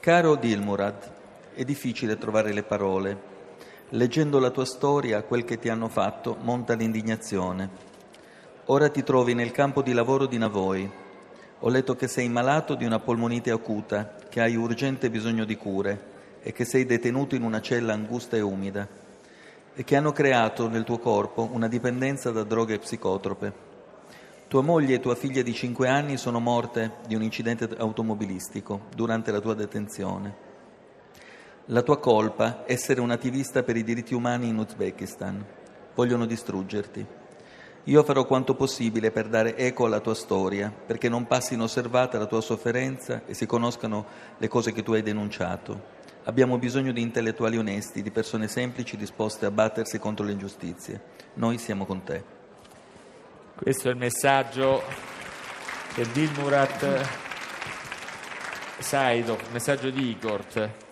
Caro Dilmurad, è difficile trovare le parole. Leggendo la tua storia, quel che ti hanno fatto, monta l'indignazione. Ora ti trovi nel campo di lavoro di Navoi. Ho letto che sei malato di una polmonite acuta, che hai urgente bisogno di cure e che sei detenuto in una cella angusta e umida e che hanno creato nel tuo corpo una dipendenza da droghe psicotrope. Tua moglie e tua figlia di 5 anni sono morte di un incidente automobilistico durante la tua detenzione. La tua colpa è essere un attivista per i diritti umani in Uzbekistan. Vogliono distruggerti. Io farò quanto possibile per dare eco alla tua storia, perché non passi inosservata la tua sofferenza e si conoscano le cose che tu hai denunciato. Abbiamo bisogno di intellettuali onesti, di persone semplici disposte a battersi contro le ingiustizie. Noi siamo con te. Questo è il messaggio che Dilmurat Saidov, messaggio di Igort.